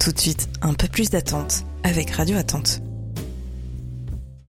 Tout de suite, un peu plus d'attente avec Radio Attente.